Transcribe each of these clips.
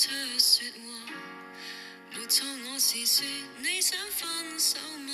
出说话？没错，我是说你想分手吗？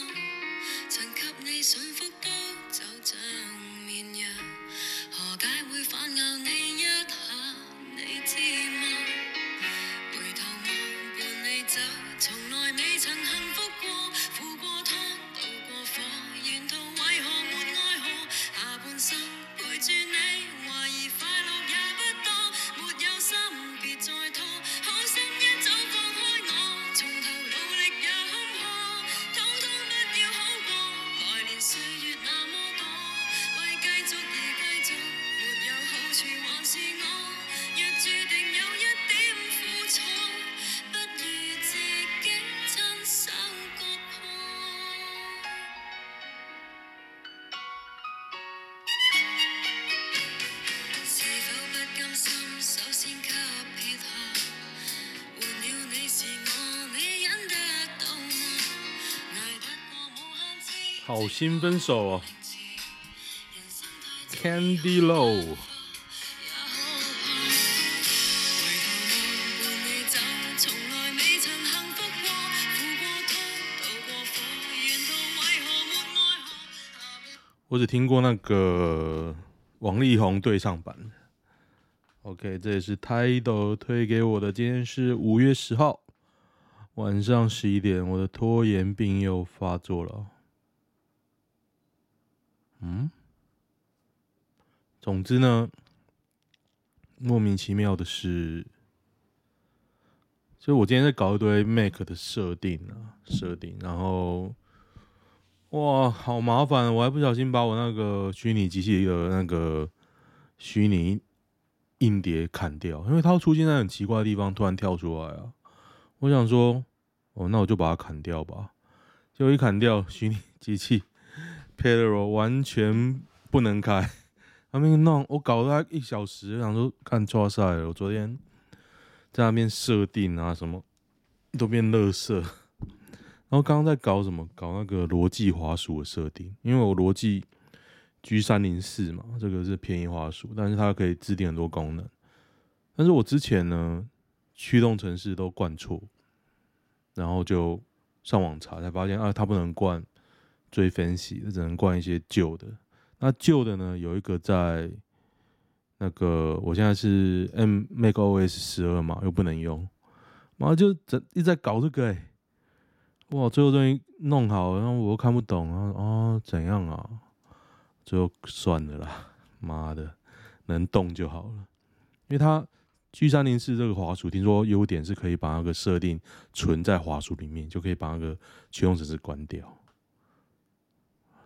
好心分手哦，Candy Low？我只听过那个王力宏对唱版。OK，这也是 Tidal 推给我的。今天是五月十号晚上十一点，我的拖延病又发作了。嗯，总之呢，莫名其妙的是，所以我今天在搞一堆 Mac 的设定啊，设定，然后。哇，好麻烦！我还不小心把我那个虚拟机器的那个虚拟硬碟砍掉，因为它出现在很奇怪的地方，突然跳出来啊！我想说，哦，那我就把它砍掉吧。结果一砍掉，虚拟机器 Pedro 完全不能开。他们弄，我搞了一小时，想说看错赛了。我昨天在那边设定啊，什么都变乐色。然后刚刚在搞什么？搞那个罗技滑鼠的设定，因为我罗技 G 三零四嘛，这个是便宜滑鼠，但是它可以制定很多功能。但是我之前呢，驱动程式都灌错，然后就上网查才发现啊，它不能灌最 fancy，只能灌一些旧的。那旧的呢，有一个在那个我现在是 M macOS 十二嘛，又不能用，然后就整一直在搞这个哎、哇！最后终于弄好，然后我又看不懂啊哦，怎样啊？最后算了啦，妈的，能动就好了。因为它 G 三零四这个滑鼠，听说优点是可以把那个设定存在滑鼠里面，就可以把那个驱动程式关掉。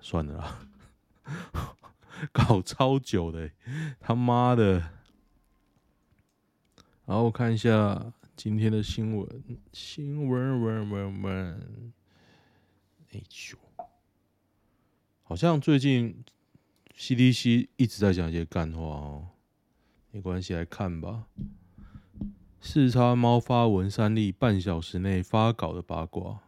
算了啦，搞超久的、他妈的！然后我看一下。今天的新闻，新闻，闻闻闻，哎呦，好像最近 CDC 一直在讲一些干话哦，没关系，来看吧。四叉猫发文三例半小时内发稿的八卦。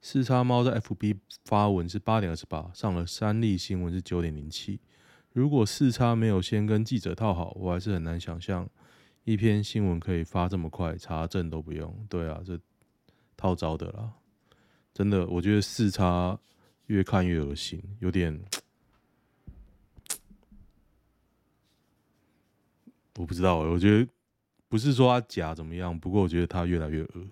四叉猫在 FB 发文是八点二十八，上了三例新闻是九点零七。如果四叉没有先跟记者套好，我还是很难想象。一篇新闻可以发这么快，查证都不用。对啊，这套招的啦，真的，我觉得四叉越看越恶心，有点，我不知道，我觉得不是说他假怎么样，不过我觉得他越来越恶，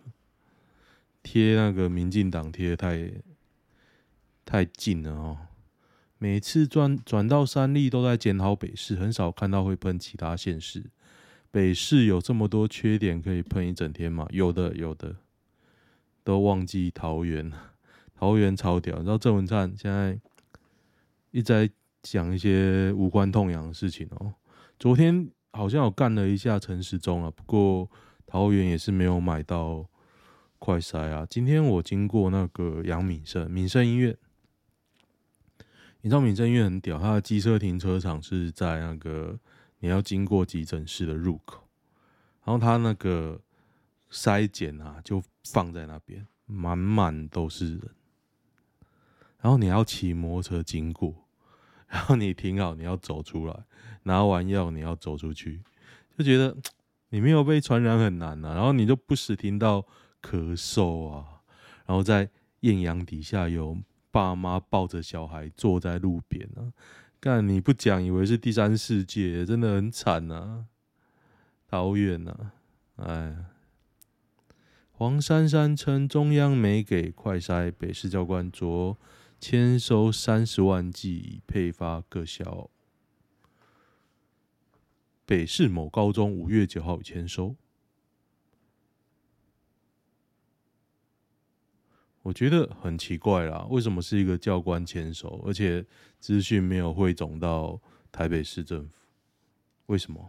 贴那个民进党贴太太近了哦。每次转转到三立都在检讨北市，很少看到会喷其他县市。北市有这么多缺点可以喷一整天吗？有的，有的，都忘记桃园，桃园超屌。你知道郑文灿现在一直在讲一些无关痛痒的事情哦。昨天好像有干了一下陈时中啊，不过桃园也是没有买到快筛啊。今天我经过那个阳明生民生医院，你知道民生医院很屌，它的机车停车场是在那个。你要经过急诊室的入口，然后他那个筛检啊，就放在那边，满满都是人。然后你要骑摩托车经过，然后你停好，你要走出来，拿完药你要走出去，就觉得 你没有被传染很难呐、啊。然后你就不时听到咳嗽啊，然后在艳阳底下有爸妈抱着小孩坐在路边啊，干你不讲以为是第三世界，真的很惨啊，桃园啊，哎。黄珊珊称中央没给快筛，北市教官昨签收三十万剂已配发各校。北市某高中五月九号签收，我觉得很奇怪啦，为什么是一个教官签收，而且资讯没有汇总到台北市政府？为什么？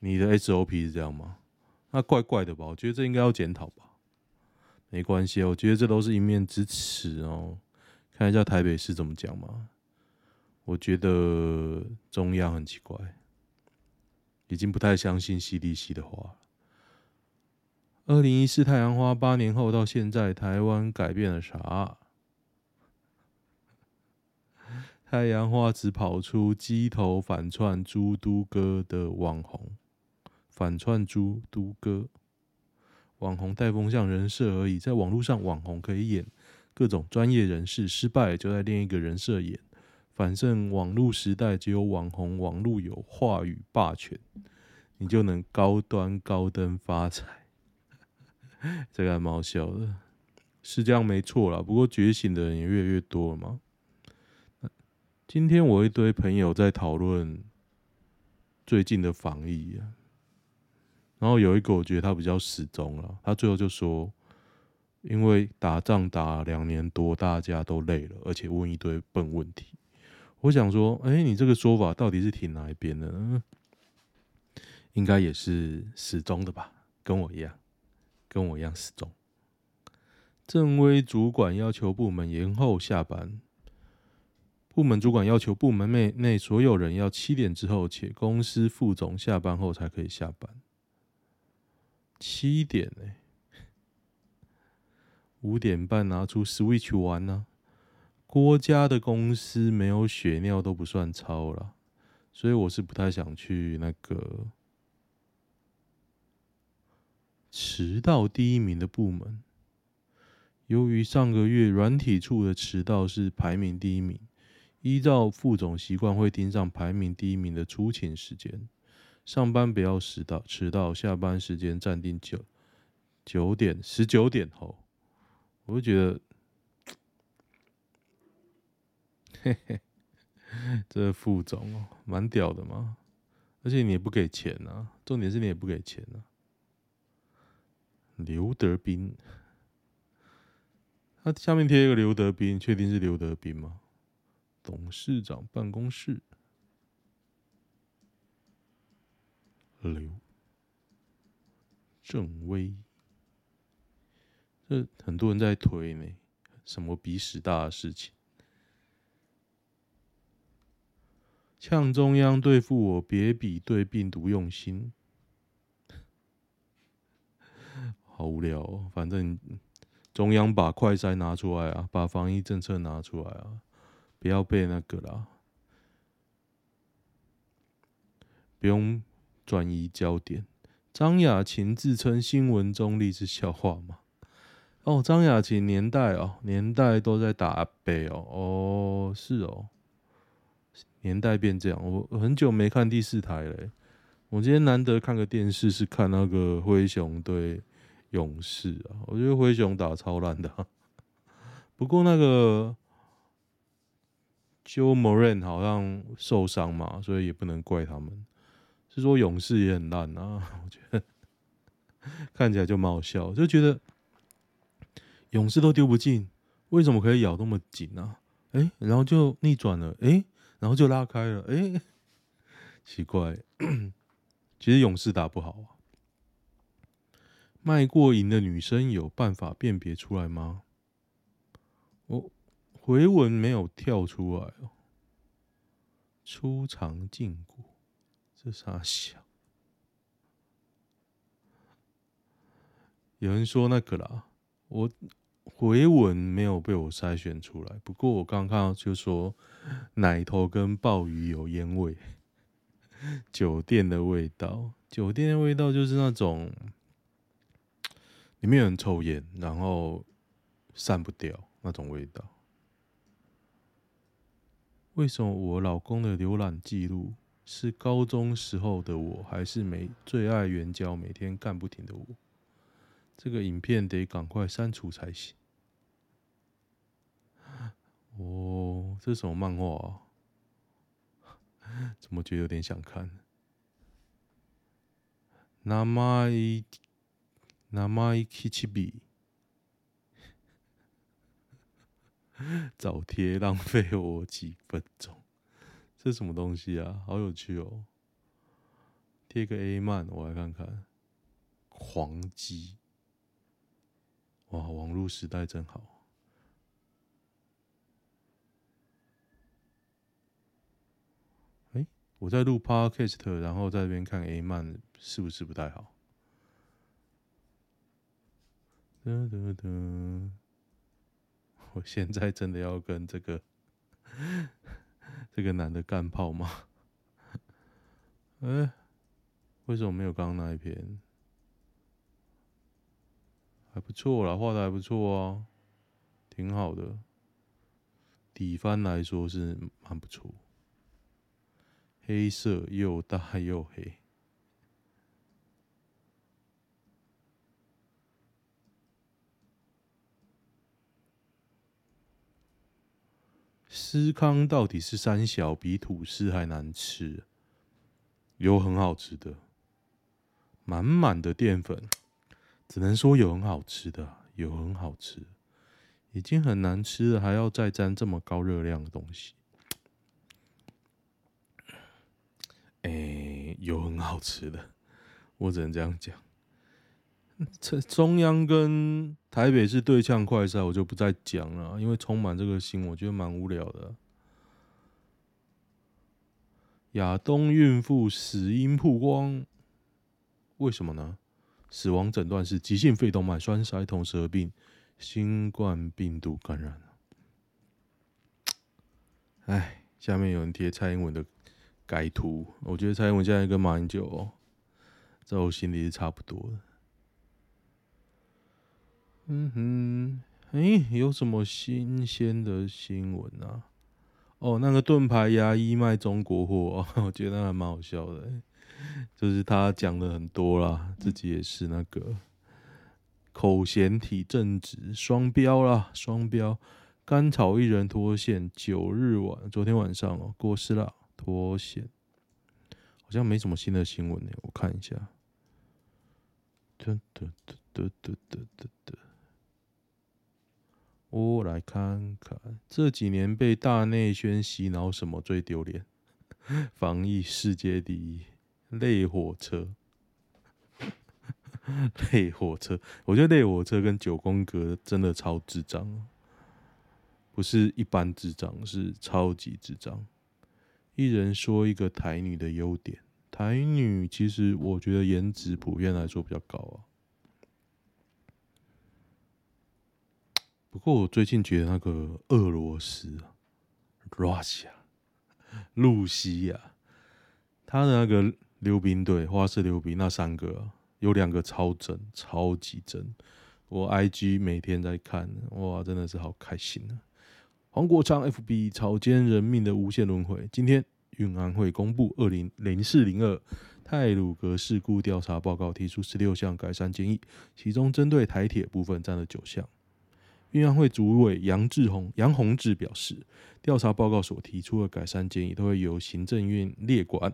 你的 SOP 是这样吗？那怪怪的吧？我觉得这应该要检讨吧。没关系，我觉得这都是一面之词哦。看一下台北市怎么讲嘛。我觉得中央很奇怪，已经不太相信 CDC 的话。二零一四太阳花八年后到现在，台湾改变了啥？太阳花只跑出鸡头反串猪都哥的网红。反串猪都哥，网红带风向人设而已。在网络上，网红可以演各种专业人士，失败就在另一个人设演。反正网络时代只有网红，网络有话语霸权，你就能高端高登发财。这个还蛮好笑的，是这样没错啦。不过觉醒的人也越来越多了嘛。今天我一堆朋友在讨论最近的防疫啊。然后有一个我觉得他比较死忠了，他最后就说，因为打仗打两年多，大家都累了，而且问一堆笨问题。我想说，哎，你这个说法到底是挺哪一边的呢？应该也是始终的吧，跟我一样，跟我一样死忠。正威主管要求部门延后下班，部门主管要求部门内内所有人要七点之后，且公司副总下班后才可以下班。七点呢、五点半拿出 Switch 玩呢、郭家的公司没有血尿都不算超了，所以我是不太想去那个迟到第一名的部门。由于上个月软体处的迟到是排名第一名，依照副总习惯会盯上排名第一名的出勤时间。上班不要迟到，迟到下班时间暂定九九点十九点后，我就觉得，嘿嘿，这副总哦，蛮屌的嘛，而且你也不给钱啊，重点是你也不给钱啊。刘德斌，他下面贴一个刘德斌，确定是刘德斌吗？董事长办公室。刘正威，这很多人在推呢，什么鼻屎大的事情？呛中央对付我，别比对病毒用心，好无聊哦。反正中央把快筛拿出来啊，把防疫政策拿出来啊，不要被那个啦，不用。转移焦点，张雅琴自称新闻中立是笑话吗？哦，张雅琴年代哦，年代都在打阿伯哦，哦是哦，年代变这样，我很久没看第四台了。我今天难得看个电视，是看那个灰熊对勇士啊，我觉得灰熊打超烂的。不过那个 Joe Moran 好像受伤嘛，所以也不能怪他们。是说勇士也很烂啊，我觉得看起来就蛮好笑，就觉得勇士都丢不进，为什么可以咬那么紧呢？哎，然后就逆转了，哎，然后就拉开了，哎，奇怪，其实勇士打不好啊。卖过淫的女生有办法辨别出来吗？我回文没有跳出来哦，初尝禁果。这啥小？有人说那个啦，我回文没有被我筛选出来，不过我刚刚看到就说奶头跟鲍鱼有烟味，酒店的味道，酒店的味道就是那种里面有人抽烟，然后散不掉那种味道。为什么我老公的浏览记录是高中时候的我，还是每最爱援交、每天干不停的我？这个影片得赶快删除才行。哦，这是什么漫画啊？怎么觉得有点想看？那么一，那么一七七比，早贴浪费我几分钟。这什么东西啊？好有趣哦！贴个 A 漫，我来看看。黄鸡。哇，网络时代真好。哎、我在录 Podcast，然后在这边看 A 漫，是不是不太好？噔噔噔！我现在真的要跟这个 这个男的干炮吗？哎、为什么没有刚刚那一篇？还不错啦，画的还不错啊，挺好的。底翻来说是蛮不错，黑色又大又黑。司康到底是三小比吐司还难吃？有很好吃的，满满的淀粉。只能说有很好吃的，有很好吃，已经很难吃了，还要再沾这么高热量的东西。哎、有很好吃的，我只能这样讲。这中央跟台北是对呛快赛，我就不再讲了，因为充满这个心，我觉得蛮无聊的。亚东孕妇死因曝光，为什么呢？死亡诊断是急性肺动脉栓塞，同时合并新冠病毒感染。哎，下面有人贴蔡英文的改图，我觉得蔡英文现在跟马英九，哦，在我心里是差不多的。嗯哼，哎，有什么新鲜的新闻啊？哦，那个盾牌牙医卖中国货，我觉得还蛮好笑的。就是他讲的很多啦，自己也是那个口嫌体正直，双标啦，双标。甘草一人脱线，九日晚，昨天晚上哦，过世了，脱线，好像没什么新的新闻呢，我看一下。我来看看，这几年被大内宣洗脑什么最丢脸？防疫世界第一。累火车，累火车，我觉得累火车跟九宫格真的超智障，不是一般智障，是超级智障。一人说一个台女的优点，台女其实我觉得颜值普遍来说比较高啊。不过我最近觉得那个俄罗斯啊，Russia，露西亚，他的那个。溜冰队、花式溜冰那三个、啊、有两个超真，超级真。我 IG 每天在看，哇，真的是好开心啊！黄国昌 FB 草菅人命的无限轮回。今天运安会公布二零零四零二太鲁阁事故调查报告，提出十六项改善建议，其中针对台铁部分占了九项。运安会主委杨志宏、杨宏志表示，调查报告所提出的改善建议都会由行政院列管。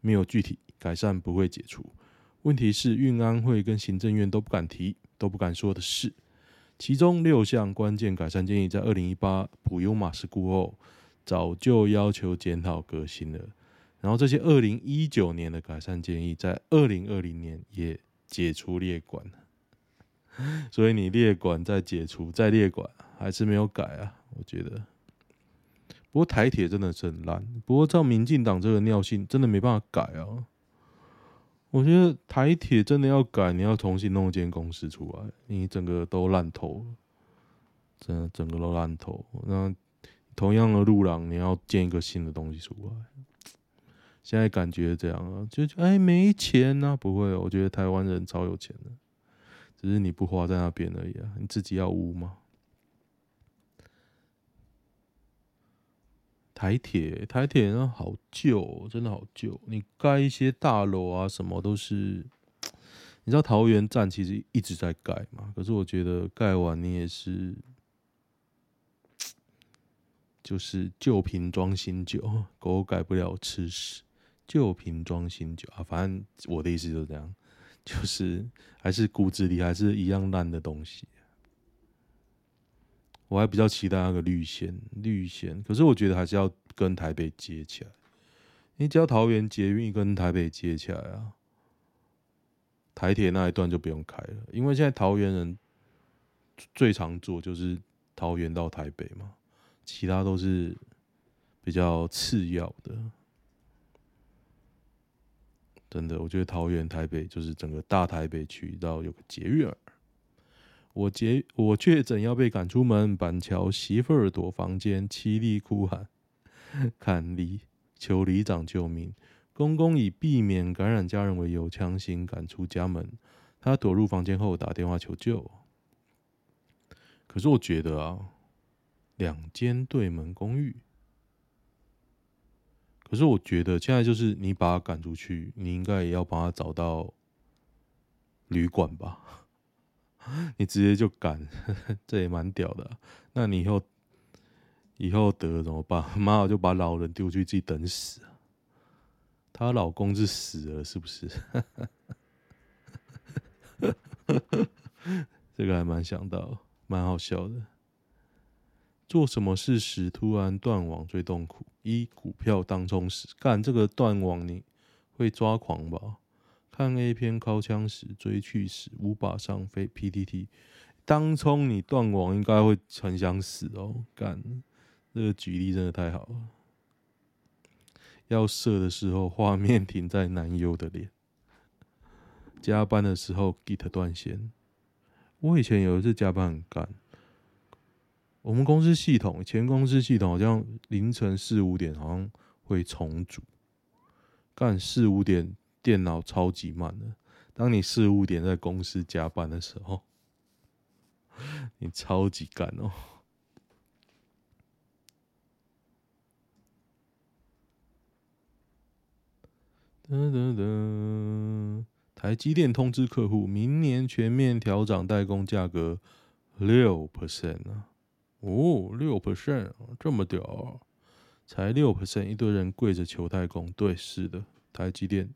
没有具体改善不会解除，问题是运安会跟行政院都不敢提，都不敢说的事。其中六项关键改善建议，在二零一八普悠玛事故后早就要求检讨革新了。然后这些二零一九年的改善建议，在二零二零年也解除列管了。所以你列管再解除再列管，还是没有改啊？我觉得。不过台铁真的是很烂，不过照民进党这个尿性，真的没办法改啊。我觉得台铁真的要改，你要重新弄一间公司出来，你整个都烂透了。真的整个都烂透。那同样的路廊，你要建一个新的东西出来，现在感觉这样啊，就哎没钱、啊，不会，我觉得台湾人超有钱的，只是你不花在那边而已啊，你自己要污吗？台铁，台铁那好旧，真的好旧。你盖一些大楼啊，什么都是。你知道桃园站其实一直在盖嘛？可是我觉得盖完你也是，就是旧瓶装新酒，狗改不了吃屎。旧瓶装新酒啊，反正我的意思就是这样，就是还是骨子里还是一样烂的东西。我还比较期待那个绿线，绿线。可是我觉得还是要跟台北接起来。你只要桃园捷运跟台北接起来啊，台铁那一段就不用开了，因为现在桃园人最常坐就是桃园到台北嘛，其他都是比较次要的。真的，我觉得桃园、台北就是整个大台北区到有个捷运。我结我确诊要被赶出门，板桥媳妇儿躲房间，凄厉哭喊，看里求里长救命。公公以避免感染家人为由，强行赶出家门。他躲入房间后打电话求救。可是我觉得啊，两间对门公寓，可是我觉得现在就是你把他赶出去，你应该也要帮他找到旅馆吧。你直接就赶，这也蛮屌的。那你以后以后得了怎么办？妈，我就把老人丢去自己等死啊！她老公是死了是不是？这个还蛮想到，蛮好笑的。做什么事时突然断网最痛苦？一股票当冲时，干这个断网你会抓狂吧？看 A 片尻枪时，追去时无法上飞 PTT，当冲你断网应该会很想死哦！干，这个举例真的太好了。要射的时候，画面停在男优的脸。加班的时候，Git 断线。我以前有一次加班很干，我们公司系统，前公司系统好像凌晨四五点好像会重组，干四五点。电脑超级慢的，当你四五点在公司加班的时候，你超级干哦。噔噔噔，台积电通知客户，明年全面调涨代工价格六 percent 啊！哦，六 percent，这么屌，才六 percent，一堆人跪着求太公。对，是的，台积电。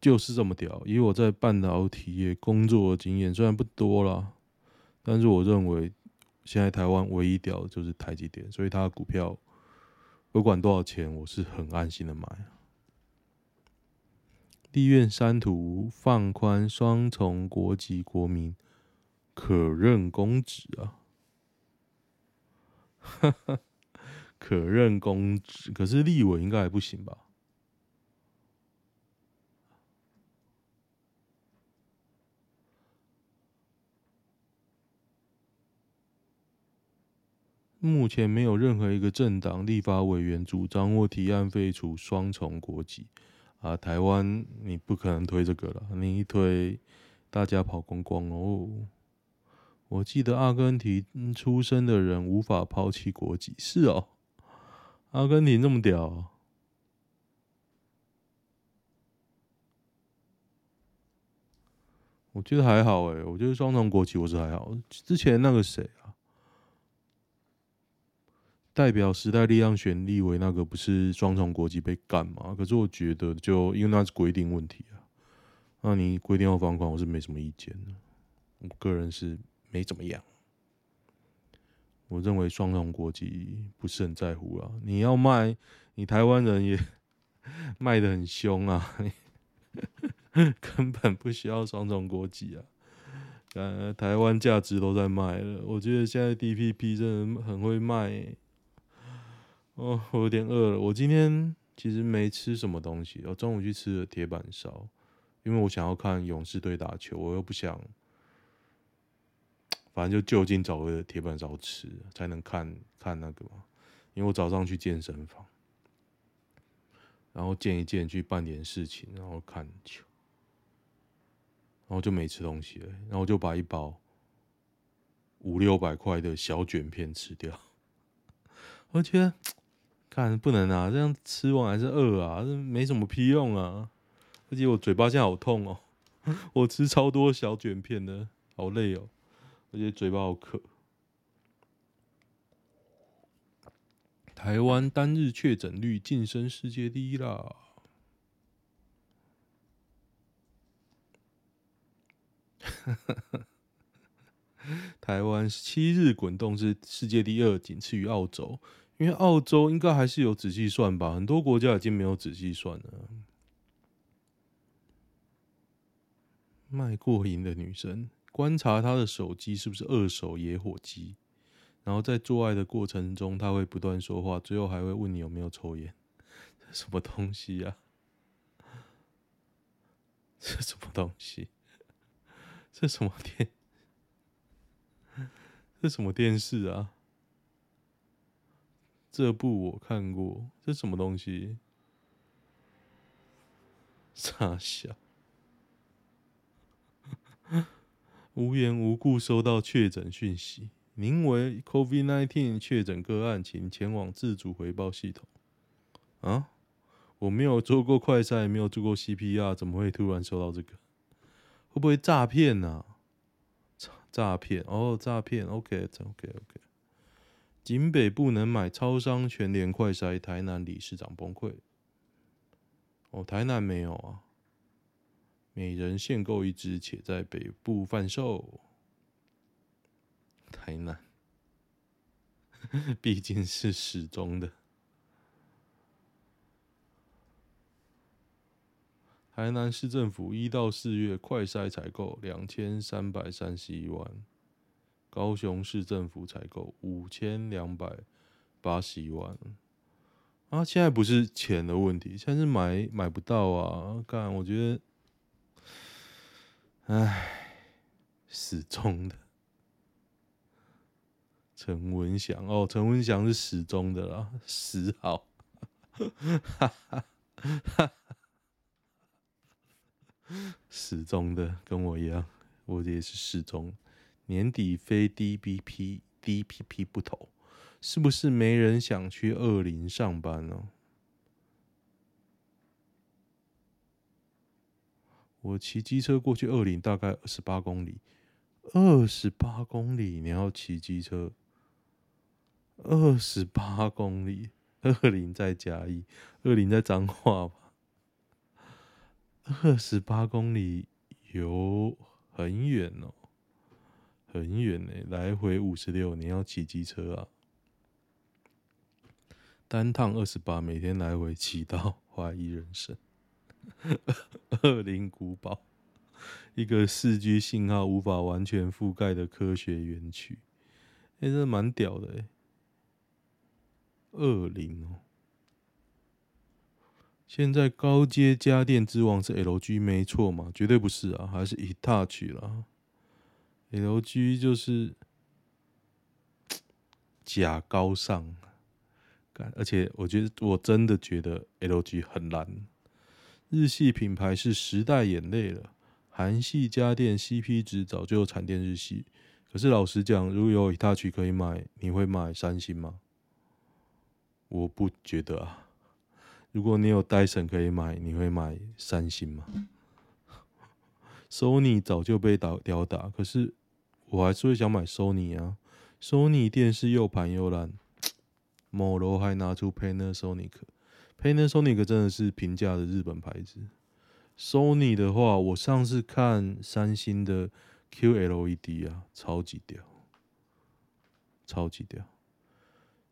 就是这么屌！以我在半导体业工作的经验，虽然不多啦，但是我认为现在台湾唯一屌的就是台积电，所以它的股票不管多少钱，我是很安心的买。立院删图放宽双重国籍国民可任公职啊，可任公职，可是立委应该还不行吧？目前没有任何一个政党立法委员主张或提案废除双重国籍啊！台湾你不可能推这个了，你一推，大家跑光光哦。我记得阿根廷出生的人无法抛弃国籍，是哦，阿根廷这么屌，我觉得还好诶，我觉得双重国籍我是还好，之前那个谁啊？代表时代力量选立委那个不是双重国籍被干嘛？可是我觉得就因为那是规定问题啊，那你规定要罚款，我是没什么意见的。我个人是没怎么样。我认为双重国籍不是很在乎啊。你要卖，你台湾人也 卖得很凶啊，根本不需要双重国籍啊。呃，台湾价值都在卖了，我觉得现在 DPP 真的很会卖。哦，我有点饿了。我今天其实没吃什么东西，我中午去吃了铁板烧，因为我想要看勇士队打球，我又不想反正就就近找个铁板烧吃，才能看看那个嘛。因为我早上去健身房，然后健一健去办点事情，然后看球，然后就没吃东西了，然后就把一包五六百块的小卷片吃掉。我觉得，看不能啊，这样吃完还是饿啊，这没什么屁用啊。而且我嘴巴现在好痛哦，我吃超多小卷片的，好累哦。而且嘴巴好渴。台湾单日确诊率晋升世界第一啦！台湾七日滚动是世界第二，仅次于澳洲。因为澳洲应该还是有仔细算吧，很多国家已经没有仔细算了。卖过瘾的女生。观察他的手机是不是二手野火机，然后在做爱的过程中，他会不断说话，最后还会问你有没有抽烟。这什么东西呀？这什么东西？这什么电？这什么电视啊？这部我看过，这什么东西？傻笑。无缘无故收到确诊讯息，名为 COVID-19 确诊个案，请前往自主回报系统。啊，我没有做过快筛，没有做过 CPR，怎么会突然收到这个？会不会诈骗呢？诈骗哦，诈骗。OK，OK，OK。景北不能买超商全联快筛，台南理事长崩溃。哦，台南没有啊。每人限购一支，且在北部贩售。台南，毕竟是始终的。台南市政府一到四月快筛采购两千三百三十一万，高雄市政府采购五千两百八十一万。啊，现在不是钱的问题，现在是买买不到啊！干，我觉得。唉，死忠的陈文祥哦，陈文祥是死忠的啦，十号，哈哈哈，死忠的跟我一样，我也是死忠。年底非 DBP DPP 不投，是不是没人想去二林上班呢？我骑机车过去二零，大概二十八公里。二十八公里，你要骑机车？二十八公里，二零在嘉义，二零在彰化吧？二十八公里有很远哦，很远呢，来回五十六，你要骑机车啊？单趟二十八，每天来回骑到 怀疑人生。恶灵古堡，一个四 G 信号无法完全覆盖的科学园区，哎，这蛮屌的哎。恶灵哦，现在高阶家电之王是 LG 没错嘛？绝对不是啊，还是 Hitachi 啦。LG 就是 假高尚，而且我觉得我真的觉得 LG 很烂。日系品牌是时代眼泪了，韩系家电 CP 值早就惨电日系。可是老实讲，如果有 Hitachi 可以买，你会买三星吗？我不觉得啊。如果你有 Dyson 可以买，你会买三星吗？Sony 早就被打吊打，可是我还是会想买 Sony 啊。Sony 电视又盘又烂，某楼还拿出 Panasonic。Panasonic 真的是平价的日本牌子。Sony 的话，我上次看三星的 QLED 啊，超级屌，超级屌。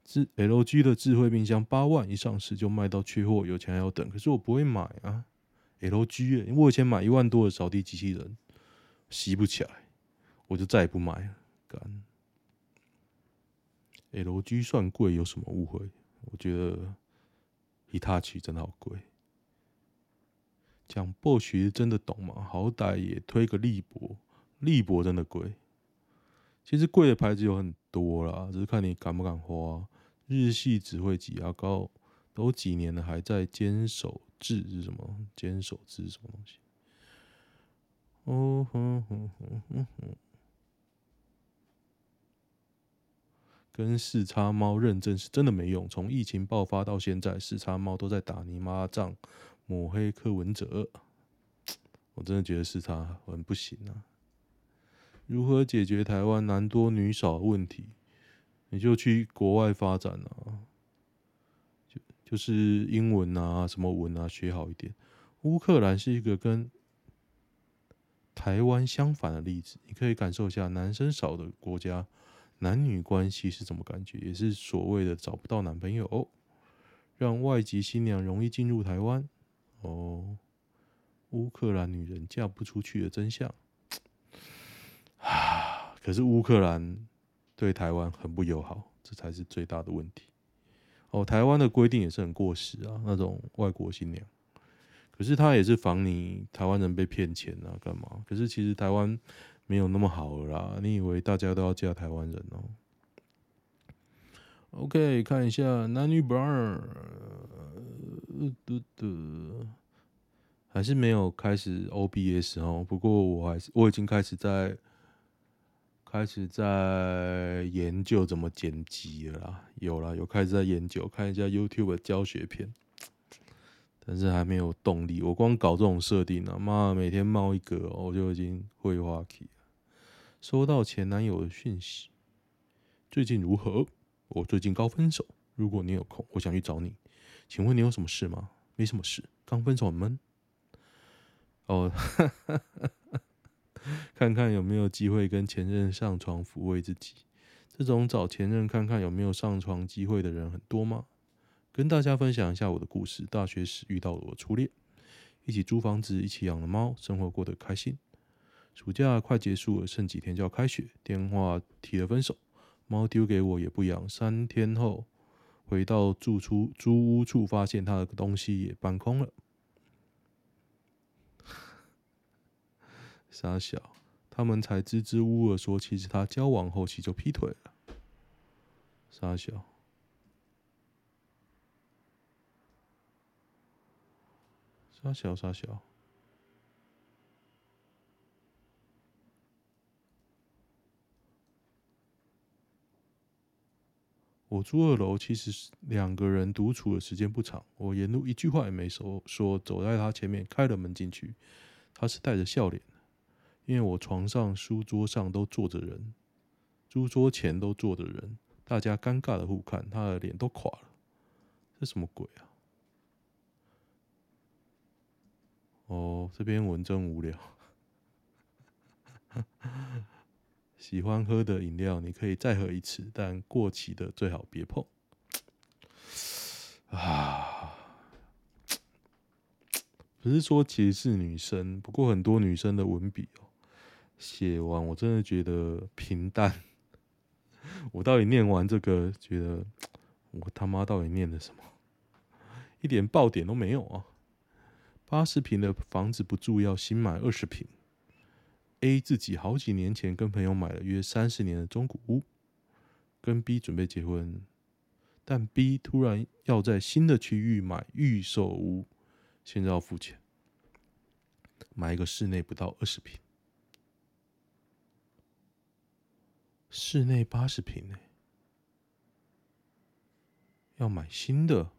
智 LG 的智慧冰箱八万一上市就卖到缺货，有钱还要等。可是我不会买啊，LG，因为我以前买一万多的扫地机器人，吸不起来，我就再也不买了。干，LG 算贵，有什么误会？我觉得。Hitachi 真的好贵，讲博学真的懂吗？好歹也推个力博，力博真的贵。其实贵的牌子有很多啦，只是看你敢不敢花。日系只会挤牙膏，都几年了还在坚守制是什么？坚守制是什么东西？哦哼哼哼哼哼，跟四叉猫认证是真的没用。从疫情爆发到现在，四叉猫都在打泥巴仗，抹黑柯文哲。我真的觉得四叉很不行啊！如何解决台湾男多女少的问题？你就去国外发展啊，就就是英文啊，什么文啊，学好一点。乌克兰是一个跟台湾相反的例子，你可以感受一下男生少的国家男女关系是怎么感觉，也是所谓的找不到男朋友，让外籍新娘容易进入台湾哦。乌克兰女人嫁不出去的真相啊！可是乌克兰对台湾很不友好，这才是最大的问题哦。台湾的规定也是很过时啊，那种外国新娘。可是他也是防你台湾人被骗钱啊，干嘛？可是其实台湾没有那么好了啦。你以为大家都要嫁台湾人哦？OK，看一下男女 bar，嘟嘟，还是没有开始 OBS 哦。不过我还是我已经开始在开始在研究怎么剪辑了啦。有啦，有开始在研究，看一下 YouTube 的教学片。但是还没有动力，我光搞这种设定啊，妈，每天冒一个，我就已经会话题了。收到前男友的讯息，最近如何？我最近刚分手，如果你有空，我想去找你。请问你有什么事吗？没什么事，刚分手很闷。哦，看看有没有机会跟前任上床抚慰自己。这种找前任看看有没有上床机会的人很多吗？跟大家分享一下我的故事。大学时遇到了我初恋，一起租房子，一起养了猫，生活过得开心。暑假快结束了，剩几天就要开学，电话提了分手，猫丢给我也不养。三天后回到住出租屋处，发现他的东西也搬空了。傻小，他们才支支吾吾说，其实他交往后期就劈腿了。傻小。傻小傻小，我住二楼，其实两个人独处的时间不长。我沿路一句话也没说，说走在他前面，开了门进去。他是带着笑脸的，因为我床上、书桌上都坐着人，书桌前都坐着人，大家尴尬的互看，他的脸都垮了。这什么鬼啊？哦，这篇文真无聊。喜欢喝的饮料，你可以再喝一次，但过期的最好别碰。啊，不是说歧视女生，不过很多女生的文笔哦，写完我真的觉得平淡。我到底念完这个，觉得我他妈到底念的什么？一点爆点都没有啊！八十平的房子不住，要新买二十平。A 自己好几年前跟朋友买了约三十年的中古屋，跟 B 准备结婚，但 B 突然要在新的区域买预售屋，现在要付钱，买一个室内不到二十平，室内八十平呢，要买新的，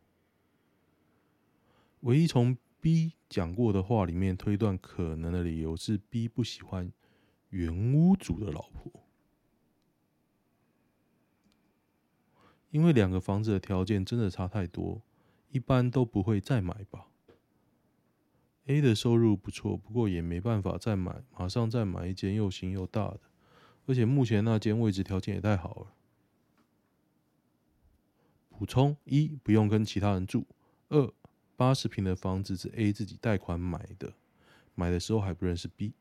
唯一从 B 讲过的话里面推断可能的理由是 B 不喜欢原屋主的老婆，因为两个房子的条件真的差太多，一般都不会再买吧。A 的收入不错，不过也没办法再买，马上再买一间又新又大的，而且目前那间位置条件也太好了。补充：一，不用跟其他人住；二。八十平的房子是 A 自己贷款买的，买的时候还不认识 B。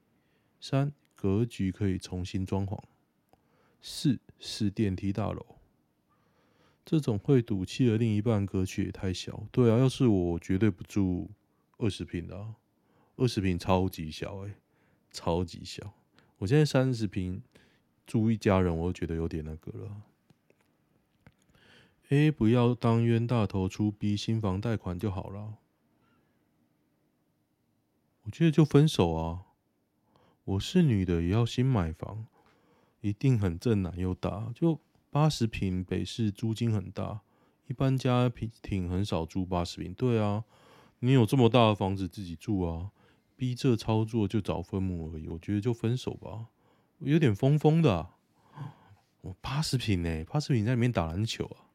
三，格局可以重新装潢。四，是电梯大楼。这种会赌气的另一半格局也太小。对啊，要是我，绝对不住二十平的啊，二十平超级小欸，超级小。我现在三十平，住一家人，我都觉得有点那个了。A 不要当冤大头，出 B 新房贷款就好了。我觉得就分手啊！我是女的，也要新买房，一定很正男又大，就八十平北市，租金很大，一般家庭很少住八十平。对啊，你有这么大的房子自己住啊？逼这操作就找分母而已，我觉得就分手吧。有点疯疯的、我八十平呢，八十平在里面打篮球啊，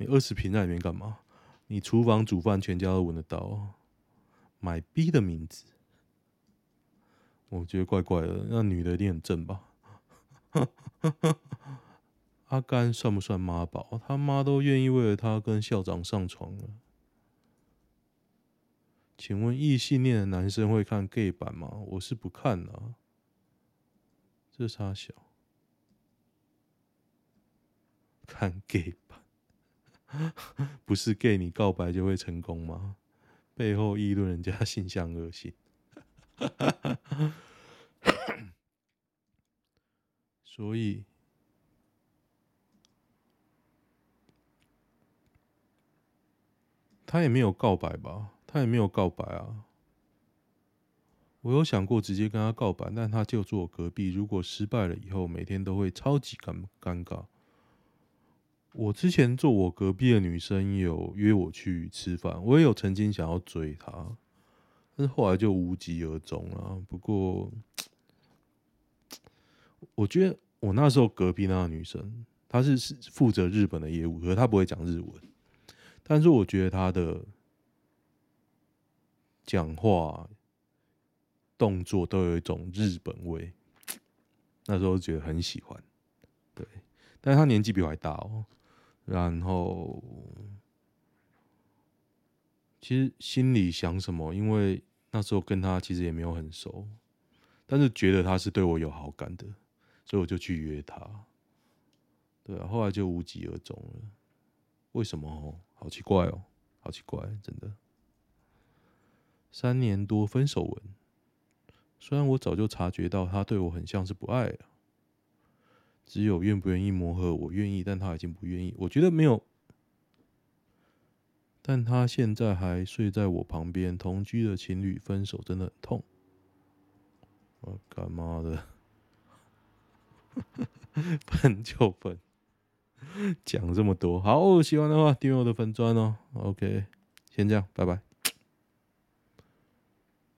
你二十平在里面干嘛？你厨房煮饭全家都闻得到。买 B 的名字。我觉得怪怪的，那女的一定很正吧？阿甘算不算妈宝？他妈都愿意为了他跟校长上床了。请问异性恋的男生会看 gay 版吗？我是不看的啊。这啥小？看 gay 版？不是 gay 你告白就会成功吗？背后议论人家性向恶心。所以，他也没有告白吧？他也没有告白啊。我有想过直接跟他告白，但他就坐我隔壁。如果失败了以后，每天都会超级尴尴尬。我之前坐我隔壁的女生有约我去吃饭，我也有曾经想要追她。但是后来就无疾而终了。不过，我觉得我那时候隔壁那个女生，她是是负责日本的业务，可是她不会讲日文。但是我觉得她的讲话、动作都有一种日本味。那时候觉得很喜欢，对。但是她年纪比我还大哦。然后，其实心里想什么，因为。那时候跟他其实也没有很熟，但是觉得他是对我有好感的，所以我就去约他。对啊，后来就无疾而终了。为什么哦？好奇怪哦，好奇怪，真的。三年多分手文，虽然我早就察觉到他对我很像是不爱了，只有愿不愿意磨合，我愿意，但他已经不愿意。我觉得没有。但他现在还睡在我旁边，同居的情侣分手真的很痛。我干妈的，分就分，讲这么多，好，喜欢的话订阅我的粉专哦。OK，先这样，拜拜。